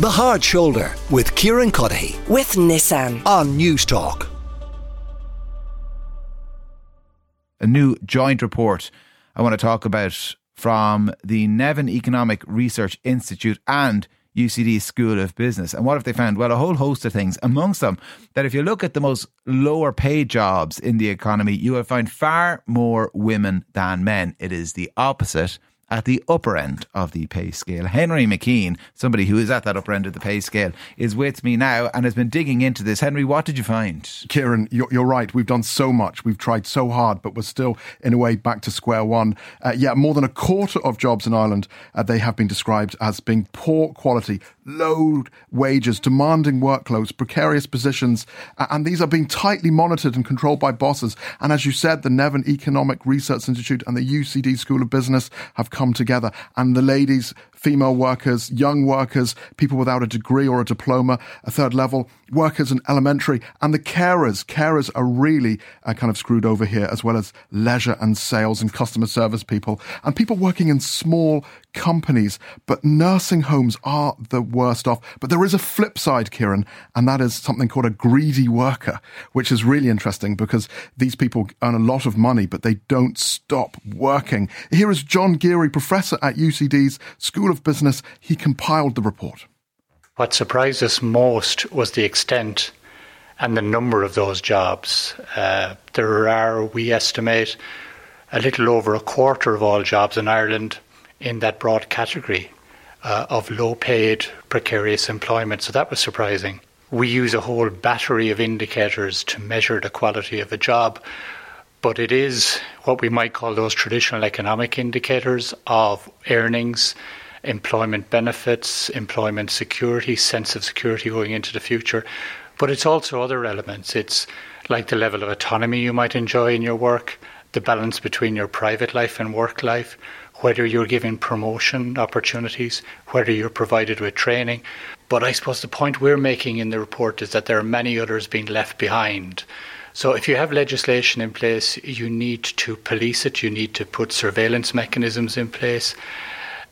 The Hard Shoulder with Kieran Cuddihy with Nissan. on Newstalk. a new joint report I want to talk about from the Nevin Economic Research Institute and UCD School of Business. And what have they found? Well, a whole host of things. Amongst them, that if you look at the most lower paid jobs in the economy, you will find far more women than men. It is the opposite at the upper end of the pay scale. Henry McKean, somebody who is at that upper end of the pay scale, is with me now and has been digging into this. Henry, what did you find? Kieran, you're, right. We've done so much. We've tried so hard, but we're still, in a way, back to square one. Uh, yeah, more than a quarter of jobs in Ireland, uh, they have been described as being poor quality, low wages, demanding workloads, precarious positions, and these are being tightly monitored and controlled by bosses. And as you said, the Nevin Economic Research Institute and the UCD School of Business have come together, and the ladies female workers, young workers, people without a degree or a diploma, a third level, workers in elementary, and the carers. Carers are really uh, kind of screwed over here, as well as leisure and sales and customer service people, and people working in small companies. But nursing homes are the worst off. But there is a flip side, Kieran, and that is something called a greedy worker, which is really interesting because these people earn a lot of money, but they don't stop working. Here is John Geary, professor at UCD's School of Business. He compiled the report. What surprised us most was the extent and the number of those jobs. Uh, there are, we estimate, a little over a quarter of all jobs in Ireland in that broad category uh, of low paid, precarious employment. So that was surprising. We use a whole battery of indicators to measure the quality of a job, but it is what we might call those traditional economic indicators of earnings, employment benefits, employment security, sense of security going into the future. But it's also other elements. It's like the level of autonomy you might enjoy in your work, the balance between your private life and work life, whether you're given promotion opportunities, whether you're provided with training. But I suppose the point we're making in the report is that there are many others being left behind. So if you have legislation in place, you need to police it, you need to put surveillance mechanisms in place.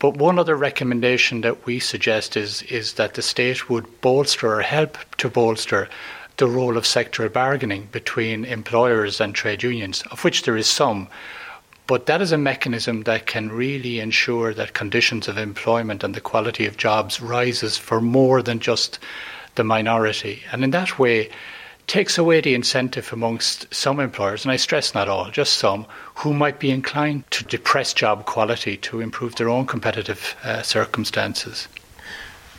But one other recommendation that we suggest is, is that the state would bolster or help to bolster the role of sectoral bargaining between employers and trade unions, of which there is some. But that is a mechanism that can really ensure that conditions of employment and the quality of jobs rises for more than just the minority. And in that way, takes away the incentive amongst some employers, and I stress not all, just some, who might be inclined to depress job quality to improve their own competitive uh, circumstances.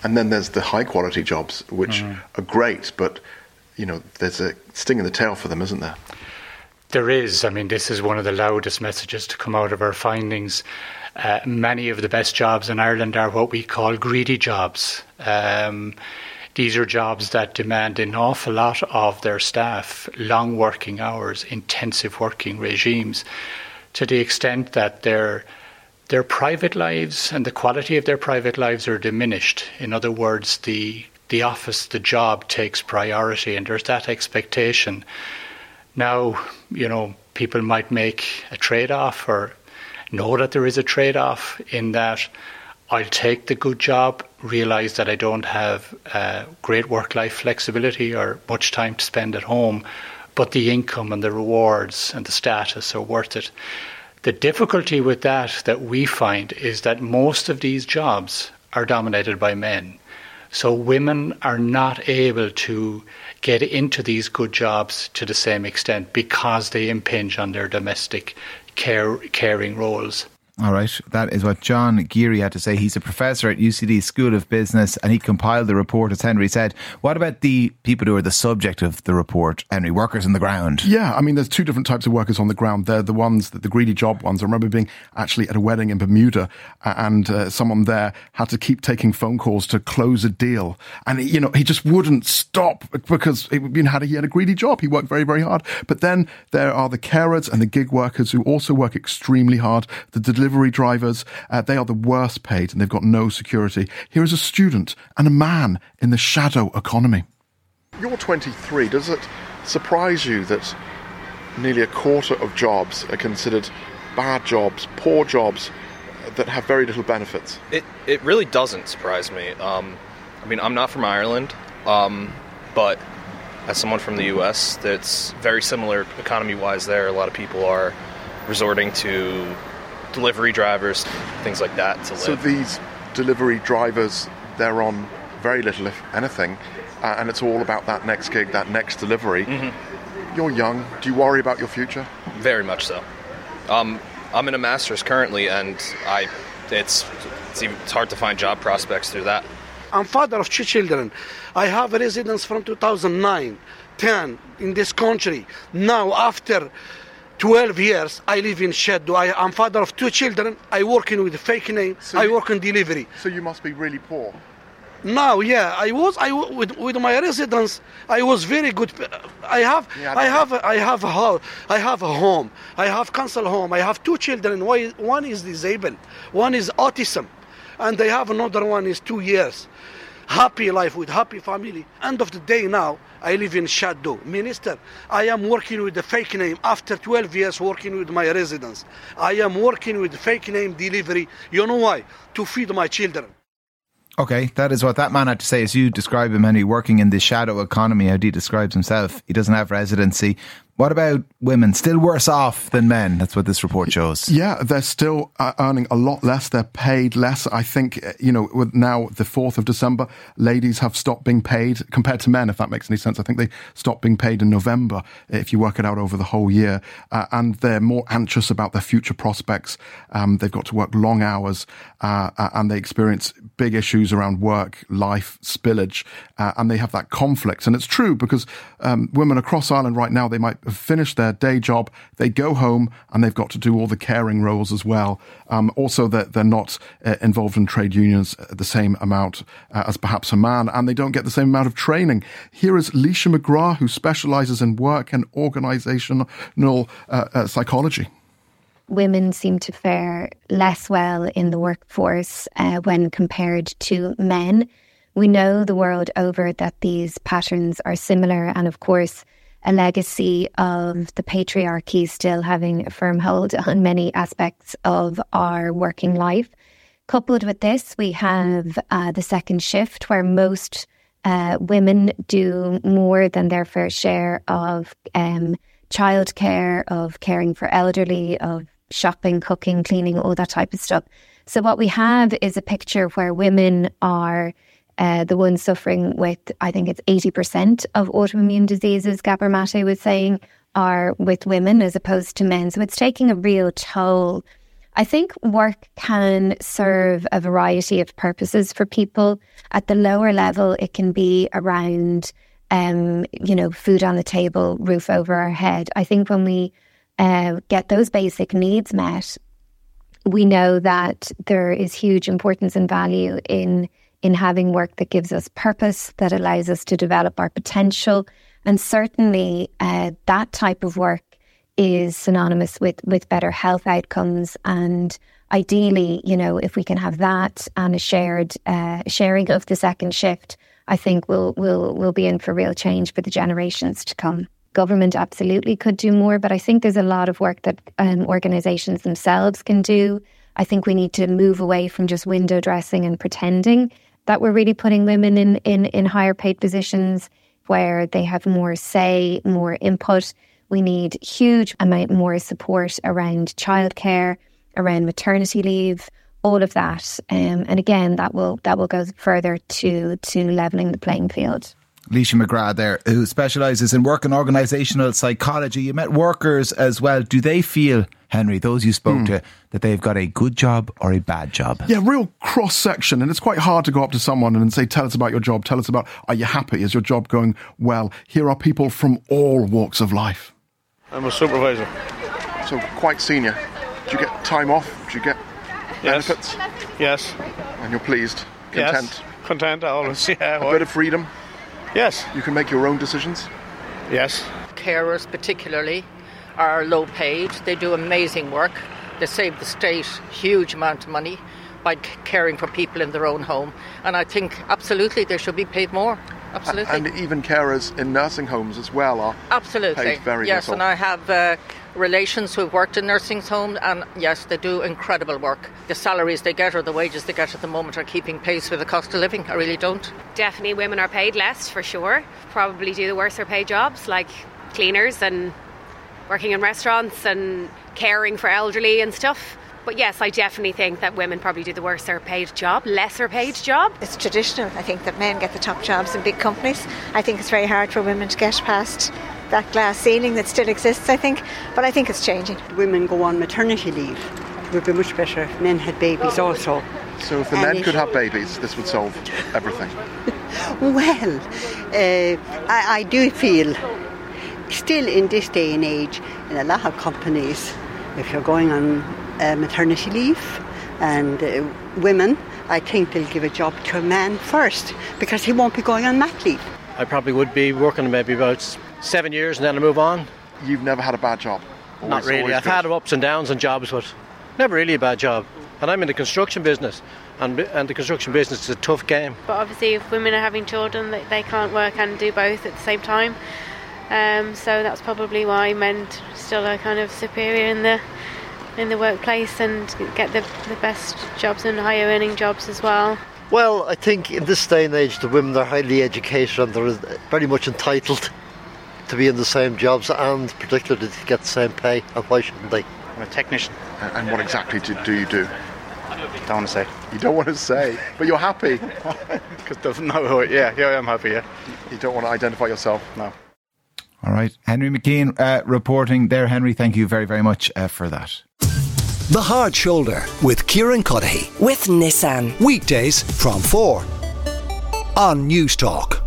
And then there's the high quality jobs, which are great, but you know, there's a sting in the tail for them, isn't there? There is. I mean, this is one of the loudest messages to come out of our findings. Uh, many of the best jobs in Ireland are what we call greedy jobs. Um, these are jobs that demand an awful lot of their staff, long working hours, intensive working regimes, to the extent that their their private lives and the quality of their private lives are diminished. In other words, the the office, the job takes priority, and there's that expectation. Now, you know, people might make a trade off or know that there is a trade off in that I'll take the good job, realize that I don't have uh, great work life flexibility or much time to spend at home, but the income and the rewards and the status are worth it. The difficulty with that that we find is that most of these jobs are dominated by men. So women are not able to get into these good jobs to the same extent because they impinge on their domestic care caring roles. All right, that is what John Geary had to say. He's a professor at UCD School of Business and he compiled the report, as Henry said. What about the people who are the subject of the report, Henry? Workers on the ground? Yeah, I mean, there's two different types of workers on the ground. They're the ones that the greedy job ones. I remember being actually at a wedding in Bermuda, and uh, someone there had to keep taking phone calls to close a deal, and you know he just wouldn't stop because it, you know, had a, he had a greedy job. He worked very very hard. But then there are the carers and the gig workers who also work extremely hard. The delivery drivers, uh, they are the worst paid, and they've got no security. Here is a student and a man in the shadow economy. You're 23. Does it surprise you that nearly a quarter of jobs are considered bad jobs, poor jobs that have very little benefits? It it really doesn't surprise me. Um, I mean, I'm not from Ireland, um, but as someone from the U.S., that's very similar economy-wise. There, a lot of people are resorting to delivery drivers, things like that to live. So these delivery drivers, they're on very little, if anything, uh, and it's all about that next gig, that next delivery. Mm-hmm. You're young. Do you worry about your future? Very much so. Um, I'm in a master's currently, and I, it's it's, even, it's hard to find job prospects through that. I'm father of two children. I have a residence from 2009, 10 in this country. Now, after 12 years, I live in Sheddo. I, am father of two children. I work in with a fake name. So I you- work in delivery. So you must be really poor. Now, yeah, I was I with with my residence. I was very good. Uh, I have Yeah, I I- have a, I have a house. I have a home. I have council home. I have two children. One is- One is disabled. One is autism, and I have another one is two years. Happy life with happy family. End of the day now, I live in Shadow. Minister, I am working with the fake name after 12 years working with my residence. I am working with fake name delivery. You know why? To feed my children. Okay, that is what that man had to say as you describe him, and he working in the shadow economy, how he describes himself. He doesn't have residency. What about women? Still worse off than men. That's what this report shows. Yeah, they're still uh, earning a lot less. They're paid less. I think, uh, you know, with now the 4th of December, ladies have stopped being paid compared to men, if that makes any sense. I think they stopped being paid in November, if you work it out over the whole year. Uh, and they're more anxious about their future prospects. Um, they've got to work long hours, uh, uh, and they experience big issues around work, life, spillage, and they have that conflict. And it's true because um, women across Ireland right now, they might have finished their day job, they go home, and they've got to do all the caring roles as well. Um, also, that they're, not uh, involved in trade unions at the same amount uh, as perhaps a man, and they don't get the same amount of training. Here is Leisha McGrath, who specialises in work and organisational uh, uh, psychology women seem to fare less well in the workforce uh, when compared to men. We know the world over that these patterns are similar, and of course, a legacy of the patriarchy still having a firm hold on many aspects of our working life. Coupled with this, we have uh, the second shift, where most uh, women do more than their fair share of um, childcare, of caring for elderly, of shopping, cooking, cleaning, all that type of stuff. So, what we have is a picture where women are uh, the ones suffering with, I think it's 80% of autoimmune diseases, Gabor was saying, are with women as opposed to men. So, it's taking a real toll. I think work can serve a variety of purposes for people. At the lower level, it can be around, um, you know, food on the table, roof over our head. I think when we uh, get those basic needs met, we know that there is huge importance and value in in having work that gives us purpose, that allows us to develop our potential, and certainly uh, that type of work is synonymous with with better health outcomes. And ideally, you know, if we can have that and a shared uh, sharing of the second shift, I think we'll we'll we'll be in for real change for the generations to come government absolutely could do more, but I think there's a lot of work that um, organisations themselves can do. I think we need to move away from just window dressing and pretending that we're really putting women in, in, in higher paid positions where they have more say, more input. We need huge amount more support around childcare, around maternity leave, all of that. Um, and again, that will that will go further to to leveling the playing field. Leisha McGrath there, who specialises in work and organisational psychology. You met workers as well. Do they feel, Henry, those you spoke Hmm. to, that they've got a good job or a bad job? Yeah, real cross section. And it's quite hard to go up to someone and say, tell us about your job. Tell us about, are you happy? Is your job going well? Here are people from all walks of life. I'm a supervisor. So quite senior. Do you get time off? Do you get Yes. benefits? Yes. And you're pleased, content, Yes. Content always. Yeah. a bit of freedom. Yes. You can make your own decisions. Yes. Carers, particularly, are low paid. They do amazing work. They save the state huge amount of money by caring for people in their own home. And I think absolutely they should be paid more. Absolutely. And even carers in nursing homes as well are Absolutely. paid very yes, little. and I have uh, relations who've worked in nursing homes, and yes, they do incredible work. The salaries they get or the wages they get at the moment are keeping pace with the cost of living. I really don't. Definitely, women are paid less for sure. Probably do the worse or paid jobs like cleaners and working in restaurants and caring for elderly and stuff. But yes, I definitely think that women probably do the worse paid job, lesser paid job. It's traditional, I think, that men get the top jobs in big companies. I think it's very hard for women to get past that glass ceiling that still exists, I think. But I think it's changing. Women go on maternity leave. It would be much better if men had babies also. So if the And men could have babies, this would solve everything. Well, uh, I, I do feel still in this day and age, in a lot of companies, if you're going on uh, maternity leave and uh, women, I think they'll give a job to a man first because he won't be going on mat leave. I probably would be working maybe about seven years and then I move on. You've never had a bad job? Not really. I've good. had ups and downs on jobs, but never really a bad job. And I'm in the construction business, and, and the construction business is a tough game. But obviously, if women are having children, they, they can't work and do both at the same time. Um, so that's probably why men still are kind of superior in the in the workplace and get the, the best jobs and higher earning jobs as well. Well, I think in this day and age, the women are highly educated and they're very much entitled to be in the same jobs and particularly to get the same pay. And why shouldn't they? I'm a technician. And and what exactly do, do you do? Don't want to say. You don't want to say, but you're happy. Because no, yeah, yeah, I'm happy. Yeah. You don't want to identify yourself. No. All right. Henry McKean uh, reporting there. Henry, thank you very, very much uh, for that. The Hard Shoulder with Kieran Cuddihy. With Nissan. Weekdays from 4 on Newstalk.